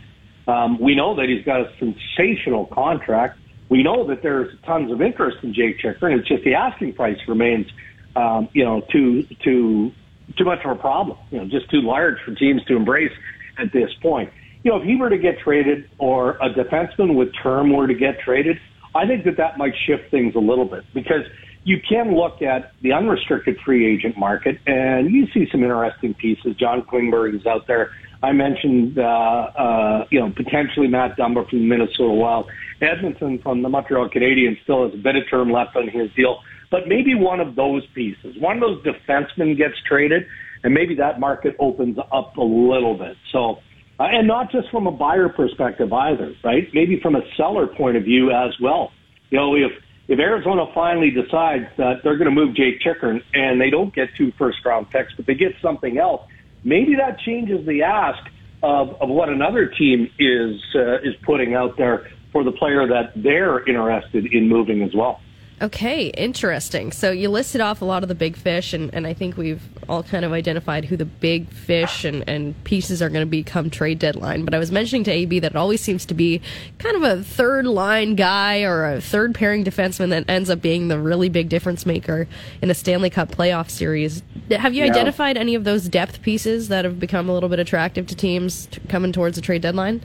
Um, we know that he's got a sensational contract. We know that there's tons of interest in Jake Chychrun. It's just the asking price remains, um, you know, too too too much of a problem. You know, just too large for teams to embrace at this point. You know, if he were to get traded or a defenseman with term were to get traded, I think that that might shift things a little bit because you can look at the unrestricted free agent market and you see some interesting pieces. John Klingberg is out there. I mentioned, uh, uh, you know, potentially Matt Dumba from Minnesota Wild. Edmundson from the Montreal Canadiens still has a bit of term left on his deal, but maybe one of those pieces, one of those defensemen gets traded, and maybe that market opens up a little bit. So, uh, and not just from a buyer perspective either, right? Maybe from a seller point of view as well. You know, if if Arizona finally decides that they're going to move Jake Chychrun and they don't get two first round picks, but they get something else, maybe that changes the ask of, of what another team is uh, is putting out there for the player that they're interested in moving as well. Okay, interesting. So you listed off a lot of the big fish, and, and I think we've all kind of identified who the big fish and, and pieces are going to be come trade deadline. But I was mentioning to AB that it always seems to be kind of a third line guy or a third pairing defenseman that ends up being the really big difference maker in a Stanley Cup playoff series. Have you Yeah. identified any of those depth pieces that have become a little bit attractive to teams t- coming towards the trade deadline?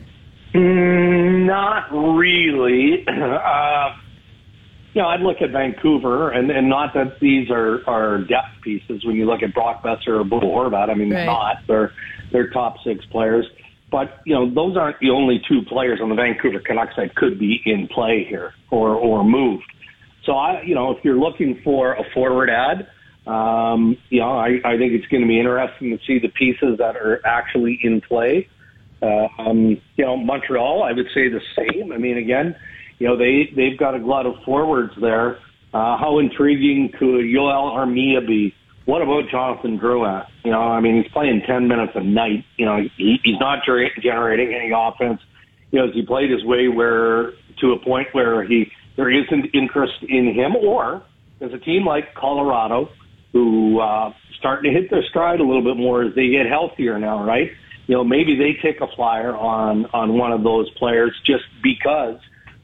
Mm, not really. Uh, you know, I'd look at Vancouver, and, and not that these are, are depth pieces. When you look at Brock Boeser or Bo Horvat, I mean, they're not. They're they're top six players. But you know, those aren't the only two players on the Vancouver Canucks that could be in play here or or moved. So I, you know, if you're looking for a forward ad, um, you know, I, I think it's going to be interesting to see the pieces that are actually in play. Uh, um, you know, Montreal, I would say the same. I mean, again, you know, they, they've got a glut of forwards there. Uh, how intriguing could Joel Armia be? What about Jonathan Drouin? You know, I mean, he's playing 10 minutes a night. You know, he, he's not generating any offense. You know, has he played his way where, to a point where he, there isn't interest in him or there's a team like Colorado who, uh, starting to hit their stride a little bit more as they get healthier now, right? you know, maybe they take a flyer on on one of those players just because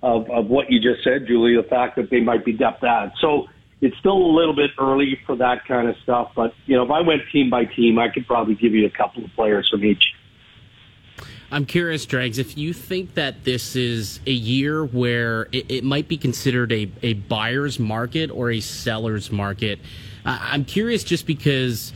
of, of what you just said, Julie, the fact that they might be depth ads. So it's still a little bit early for that kind of stuff. But, you know, if I went team by team, I could probably give you a couple of players from each. I'm curious, Dregs, if you think that this is a year where it, it might be considered a, a buyer's market or a seller's market. I'm curious just because,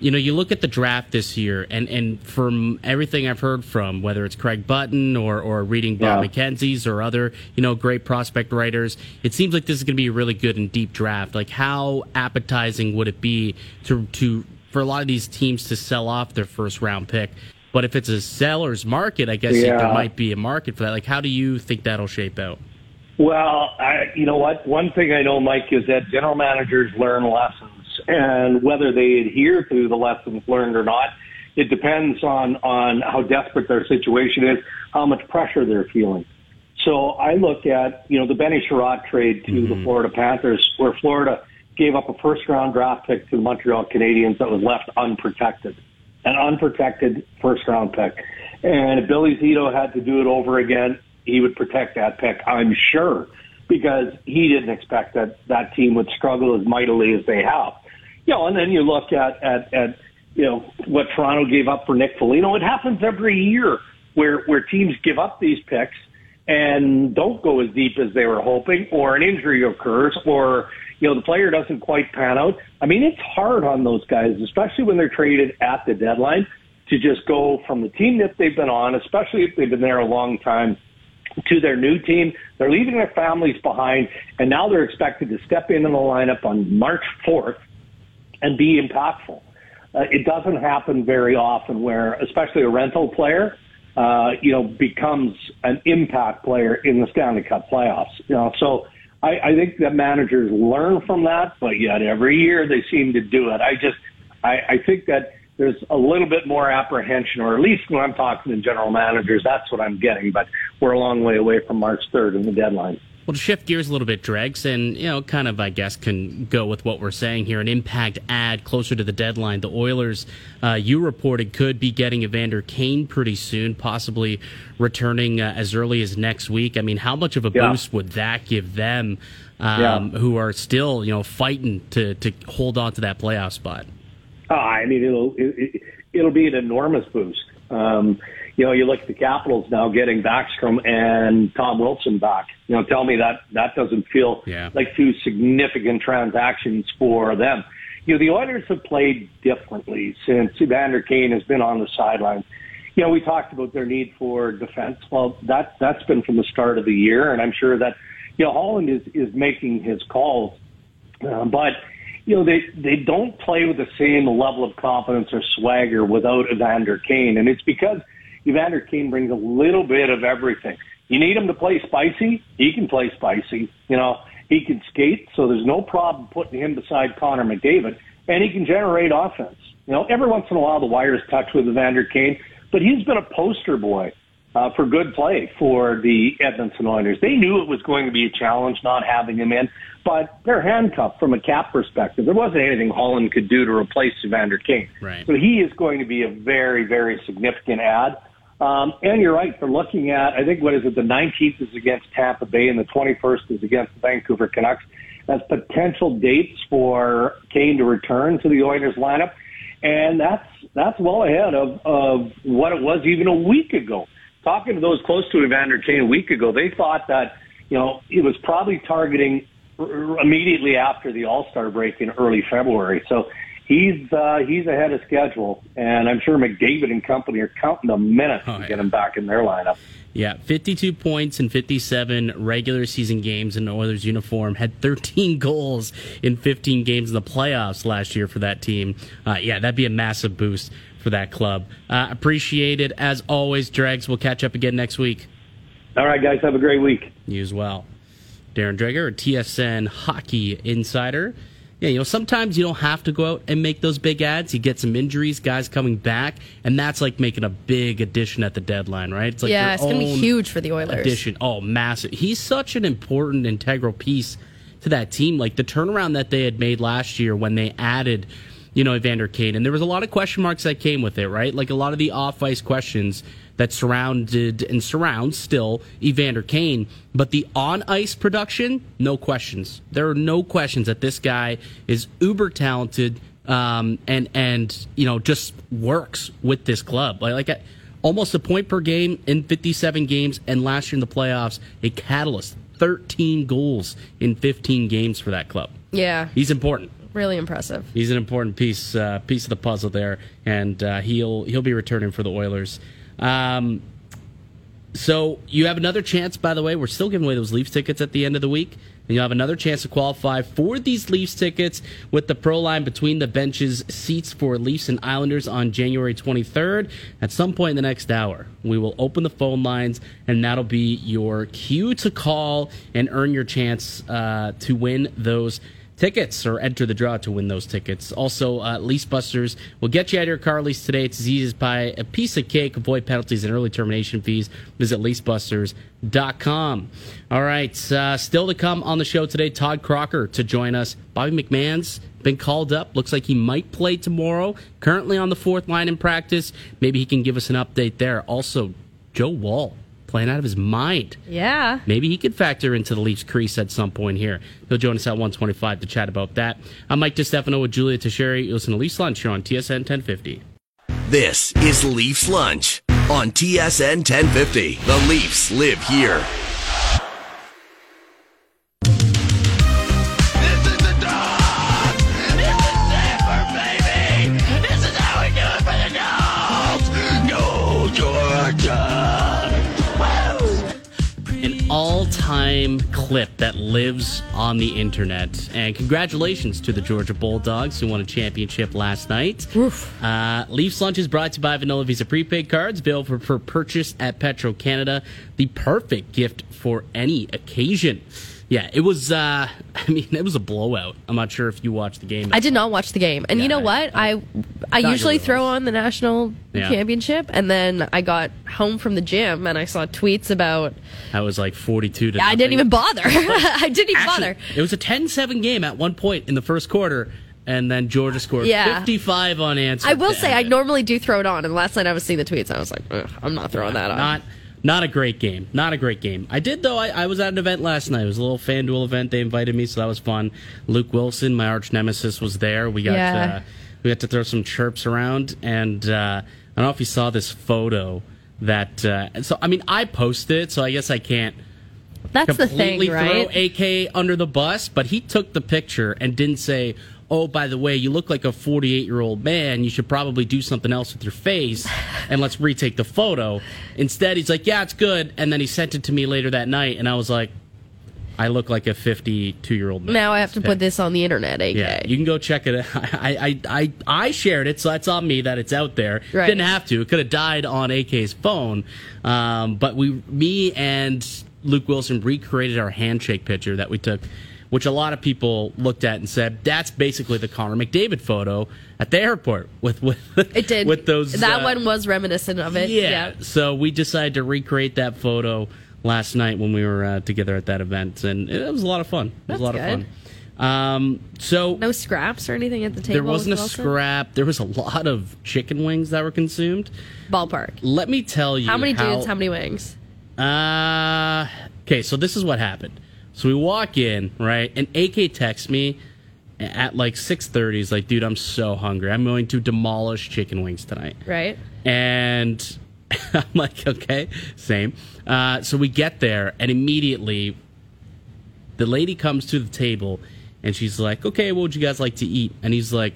you know, you look at the draft this year, and, and from everything I've heard from, whether it's Craig Button or, or reading Bob Yeah. McKenzie's or other, you know, great prospect writers, it seems like this is going to be a really good and deep draft. Like, how appetizing would it be to, to for a lot of these teams to sell off their first round pick? But if it's a seller's market, I guess Yeah. there might be a market for that. Like, how do you think that'll shape out? Well, I, you know what? One thing I know, Mike, is that general managers learn lessons, and whether they adhere to the lessons learned or not, it depends on on how desperate their situation is, how much pressure they're feeling. So I look at you know the Ben Chiarot trade to the mm-hmm. Florida Panthers, where Florida gave up a first round draft pick to the Montreal Canadiens that was left unprotected, an unprotected first round pick. And if Billy Zito had to do it over again, he would protect that pick, I'm sure, because he didn't expect that that team would struggle as mightily as they have. You know, and then you look at at, at you know what Toronto gave up for Nick Foligno. It happens every year where where teams give up these picks and don't go as deep as they were hoping, or an injury occurs, or you know the player doesn't quite pan out. I mean, it's hard on those guys, especially when they're traded at the deadline, to just go from the team that they've been on, especially if they've been there a long time, to their new team. They're leaving their families behind, and now they're expected to step into the lineup on March 4th and be impactful. Uh, it doesn't happen very often where, especially a rental player, uh, you know, becomes an impact player in the Stanley Cup playoffs. You know, so I, I think that managers learn from that, but yet every year they seem to do it. I just, I, I think that there's a little bit more apprehension, or at least when I'm talking to general managers, that's what I'm getting. But we're a long way away from March 3rd and the deadline. Well, to shift gears a little bit, Dregs, and you know, kind of, I guess, can go with what we're saying here. An impact ad closer to the deadline. The Oilers, uh, you reported, could be getting Evander Kane pretty soon, possibly returning uh, as early as next week. I mean, how much of a Yeah. boost would that give them, um, Yeah. who are still, you know, fighting to to hold on to that playoff spot? Oh, I mean, it'll it, it- it'll be an enormous boost. Um, you know, you look at the Capitals now getting Backstrom and Tom Wilson back. You know, tell me that that doesn't feel Yeah. like two significant transactions for them. You know, the Oilers have played differently since Evander Kane has been on the sidelines. You know, we talked about their need for defense. Well, that that's been from the start of the year, and I'm sure that you know Holland is is making his calls, uh, but you know, they, they don't play with the same level of confidence or swagger without Evander Kane. And it's because Evander Kane brings a little bit of everything. You need him to play spicy. He can play spicy. You know, he can skate. So there's no problem putting him beside Connor McDavid and he can generate offense. You know, every once in a while the wires touch with Evander Kane, but he's been a poster boy uh, for good play for the Edmonton Oilers. They knew it was going to be a challenge not having him in, but they're handcuffed from a cap perspective. There wasn't anything Holland could do to replace Evander Kane. Right. So he is going to be a very, very significant ad. Um, and you're right. They're looking at, I think, what is it? The 19th is against Tampa Bay and the 21st is against the Vancouver Canucks as potential dates for Kane to return to the Oilers lineup. And that's, that's well ahead of, of what it was even a week ago. Talking to those close to Evander Kane a week ago, they thought that, you know, he was probably targeting immediately after the All-Star break in early February. So he's uh, he's ahead of schedule, and I'm sure McDavid and company are counting the minutes Oh, to yeah. get him back in their lineup. Yeah, 52 points in 57 regular season games in the Oilers uniform. Had 13 goals in 15 games in the playoffs last year for that team. Uh, yeah, that'd be a massive boost for that club. Uh, appreciate it. As always, Dregs, we'll catch up again next week. All right, guys, have a great week. You as well. Darren Dreger, TSN hockey insider. Yeah, you know, sometimes you don't have to go out and make those big ads. You get some injuries, guys coming back, and that's like making a big addition at the deadline, right? It's like yeah, it's going to be huge for the Oilers. addition. Oh, massive. He's such an important, integral piece to that team. Like the turnaround that they had made last year when they added, you know, Evander Kane. And there was a lot of question marks that came with it, right? Like a lot of the off ice questions that surrounded and surround still Evander Kane. But the on ice production, no questions. There are no questions that this guy is uber talented um, and, and, you know, just works with this club. Like, like almost a point per game in 57 games, and last year in the playoffs, a catalyst. 13 goals in 15 games for that club. Yeah, He's important. Really impressive. He's an important piece uh, piece of the puzzle there, and uh, he'll he'll be returning for the Oilers. Um, so you have another chance, by the way. We're still giving away those Leafs tickets at the end of the week. And you'll have another chance to qualify for these Leafs tickets with the Pro Line between the benches seats for Leafs and Islanders on January 23rd. At some point in the next hour, we will open the phone lines, and that'll be your cue to call and earn your chance uh, to win those tickets or enter the draw to win those tickets. Also, uh, Lease Busters will get you out of your car lease today. It's as easy as buy a piece of cake, avoid penalties and early termination fees. Visit leasebusters.com. All right, uh, still to come on the show today, Todd Crocker to join us. Bobby McMann's been called up. Looks like he might play tomorrow. Currently on the fourth line in practice. Maybe he can give us an update there. Also, Joe Woll playing out of his mind. Yeah. Maybe he could factor into the Leafs crease at some point here. He'll join us at 125 to chat about that. I'm Mike DeStefano with Julia Teixeira. You listen to Leafs Lunch here on TSN 1050. This is Leafs Lunch on TSN 1050. The Leafs live here. Clip that lives on the internet. And congratulations to the Georgia Bulldogs who won a championship last night. Uh, Leafs Lunch is brought to you by Vanilla Visa prepaid cards, available for, for purchase at Petro Canada. The perfect gift for any occasion. Yeah, it was. Uh, I mean, it was a blowout. I'm not sure if you watched the game. I did not watch the game, and Yeah, you know I- what? I I, you usually throw on the national Yeah. championship, and then I got home from the gym and I saw tweets about. I was like 42 to. Yeah, I didn't even bother. I didn't even Actually, bother. It was a 10-7 game at one point in the first quarter, and then Georgia scored Yeah. 55 unanswered. I will say I normally do throw it on, and last night I was seeing the tweets, and I was like, Ugh, I'm not throwing that on. Not not a great game. Not a great game. I did though. I, I was at an event last night. It was a little FanDuel event. They invited me, so that was fun. Luke Wilson, my arch nemesis, was there. We got Yeah. uh, we got to throw some chirps around, and uh, I don't know if you saw this photo. That uh, so I mean I posted it, so I guess I can't That's the thing, completely right? throw AK under the bus, but he took the picture and didn't say, "Oh, by the way, you look like a 48-year-old man. You should probably do something else with your face, and let's retake the photo." Instead, he's like, "Yeah, it's good," and then he sent it to me later that night, and I was like, "I look like a 52-year-old man." now I have to put this on the internet, AK. Yeah, you can go check it. I, I, I, I shared it, so that's on me that it's out there. Right. Didn't have to. It could have died on AK's phone. Um, but we, me and Luke Wilson recreated our handshake picture that we took which a lot of people looked at and said that's basically the Connor McDavid photo at the airport with with It did. with those That uh, one was reminiscent of it. yeah. So we decided to recreate that photo last night when we were uh, together at that event, and it was a lot of fun. It was That's a lot good. of fun. Um, so No scraps or anything at the table. there wasn't a as scrap. There was a lot of chicken wings that were consumed. Ballpark. Let me tell you How many dudes? How many wings? Uh, okay, so this is what happened. So we walk in, right, and AK texts me at like 6.30. He's like, dude, I'm so hungry. I'm going to demolish chicken wings tonight. Right. And I'm like, okay, same. Uh, so we get there, and immediately the lady comes to the table, and she's like, okay, what would you guys like to eat? And he's like,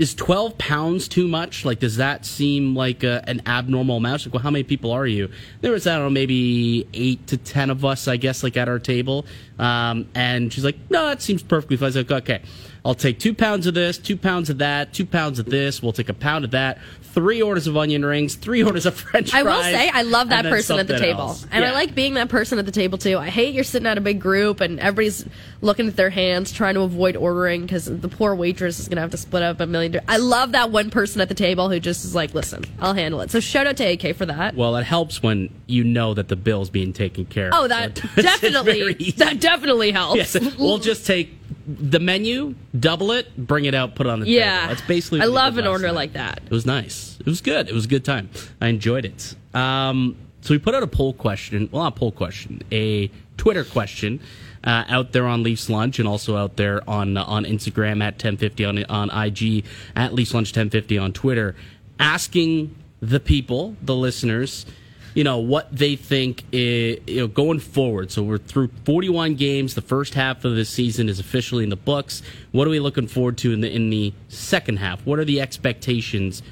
is 12 pounds too much? Like, does that seem like a, an abnormal amount? Like, well, how many people are you? There was, I don't know, maybe eight to 10 of us, I guess, like at our table. Um, and she's like, no, that seems perfectly fine. I was like, okay, I'll take two pounds of this, two pounds of that, two pounds of this. We'll take a pound of that, three orders of onion rings, three orders of french fries. I will say I love that person at the table. else. And I like being that person at the table too. I hate you're sitting at a big group and everybody's looking at their hands trying to avoid ordering because the poor waitress is going to have to split up a million. I love that one person at the table who just is like, listen, I'll handle it. So shout out to AK for that. Well, it helps when you know that the bill's being taken care of. oh, that very definitely, that definitely helps. Yes, we'll just take the menu, double it, bring it out, put it on the Yeah. table. That's basically. I love an order night. like that. It was nice. It was good. It was a good time. I enjoyed it. Um, so we put out a poll question. Well, not a poll question, a Twitter question. Uh, out there on Leafs Lunch and also out there on uh, on Instagram at 1050 on on IG at Leafs Lunch 1050 on Twitter, asking the people, the listeners, you know what they think i you know going forward. So we're through 41 games. The first half of the season is officially in the books. What are we looking forward to in the in the second half? What are the expectations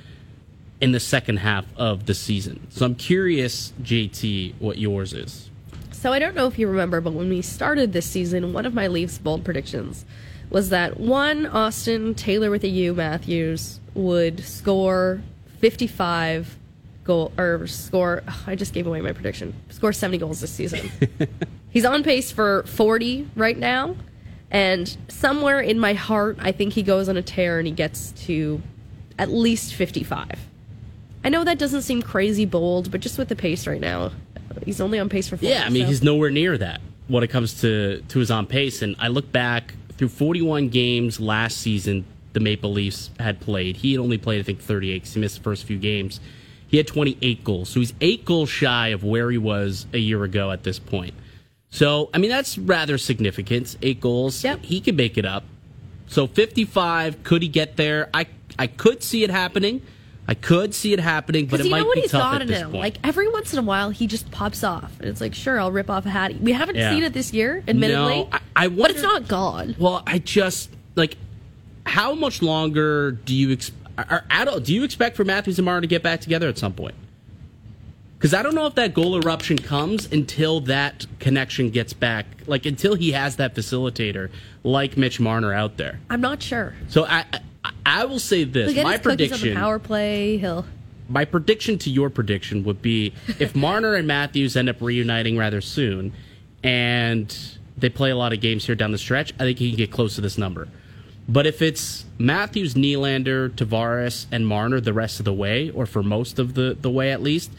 in the second half of the season? So I'm curious, JT, what yours is. So I don't know if you remember, but when we started this season, one of my Leafs bold predictions was that one Austin Taylor with a U Matthews would score 55 goal or score ugh, I just gave away my prediction. Score 70 goals this season. He's on pace for 40 right now, and somewhere in my heart I think he goes on a tear and he gets to at least 55. I know that doesn't seem crazy bold, but just with the pace right now, he's only on pace for 40. Yeah, I mean so- he's nowhere near that when it comes to to his on pace. And I look back through 41 games last season, the Maple Leafs had played. He had only played I think 38 because he missed the first few games. He had 28 goals, so he's eight goals shy of where he was a year ago at this point. So I mean that's rather significant. Eight goals. Yep. He can make it up. So 55, could he get there? I I could see it happening. I could see it happening, but it you might know what be he's tough at this him. point. Like every once in a while, he just pops off, and it's like, sure, I'll rip off a hat. We haven't Yeah. seen it this year, admittedly, No, I- I but it's not gone. Well, I just like how much longer do you ex- are, are, do you expect for Matthews and Marner to get back together at some point? Because I don't know if that goal eruption comes until that connection gets back, like until he has that facilitator like Mitch Marner out there. I'm not sure. So I I, I will say this: my prediction, power play. He'll. my prediction to your prediction would be if Marner and Matthews end up reuniting rather soon, and they play a lot of games here down the stretch, I think he can get close to this number. But if it's Matthews, Nylander, Tavares, and Marner the rest of the way, or for most of the, the way at least,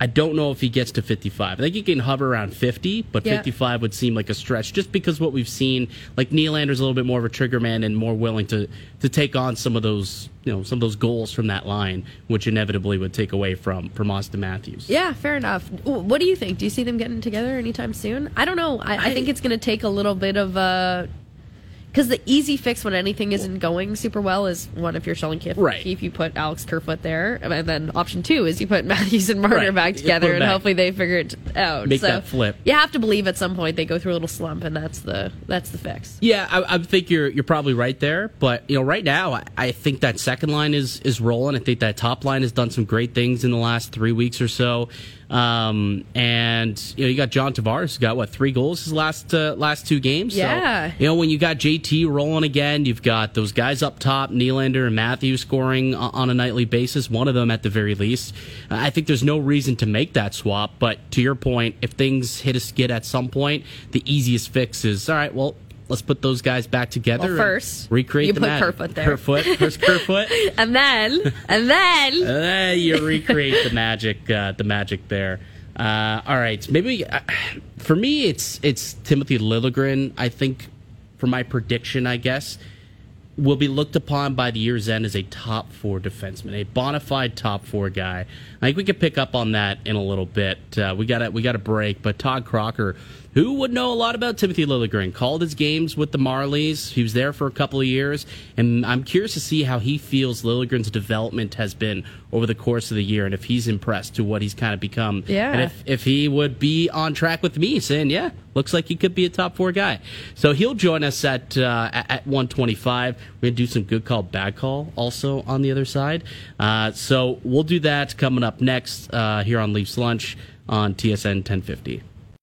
I don't know if he gets to 55. I think he can hover around 50, but Yeah. 55 would seem like a stretch just because what we've seen, like Nylander's a little bit more of a trigger man and more willing to to take on some of those, you know, some of those goals from that line, which inevitably would take away from from Auston Matthews. Yeah, fair enough. What do you think? Do you see them getting together anytime soon? I don't know. I, I, think it's going to take a little bit of Uh, because the easy fix when anything isn't going super well is one if you're Sheldon Keefe, Right. Keefe, you put Alex Kerfoot there, and then option two is you put Matthews and Marner Right. back together, 'em and back. hopefully they figure it out. Make so that flip. You have to believe at some point they go through a little slump, and that's the that's the fix. Yeah, I, I think you're you're probably right there. But you know, right now, I, I think that second line is is rolling. I think that top line has done some great things in the last three weeks or so. Um, and you know, you got John Tavares who got what three goals his last uh, last two games. Yeah. So, you know, when you got JT rolling again, you've got those guys up top, Nylander and Matthews scoring on a nightly basis. One of them at the very least. I think there's no reason to make that swap. But to your point, if things hit a skid at some point, the easiest fix is all right. Well, let's put those guys back together. Well, and first, recreate you the put magic. Kerfoot there. Kerfoot, first Kerfoot. And then, and then, And then you recreate the magic, uh, the magic there. Uh, all right, maybe uh, for me, it's it's Timothy Liljegren. I think for my prediction, I guess will be looked upon by the year's end as a top four defenseman, a bona fide top four guy. I think we could pick up on that in a little bit. Uh, we got we got a break, but Todd Crocker, who would know a lot about Timothy Liljegren, called his games with the Marlies. He was there for a couple of years, and I'm curious to see how he feels Liljegren's development has been over the course of the year, and if he's impressed to what he's kind of become. Yeah. And if if he would be on track with me, saying, "Yeah, looks like he could be a top four guy." So he'll join us at uh, at at 125. We're gonna do some good call, bad call, also on the other side. Uh, so we'll do that coming up next uh, here on Leafs Lunch on TSN 1050.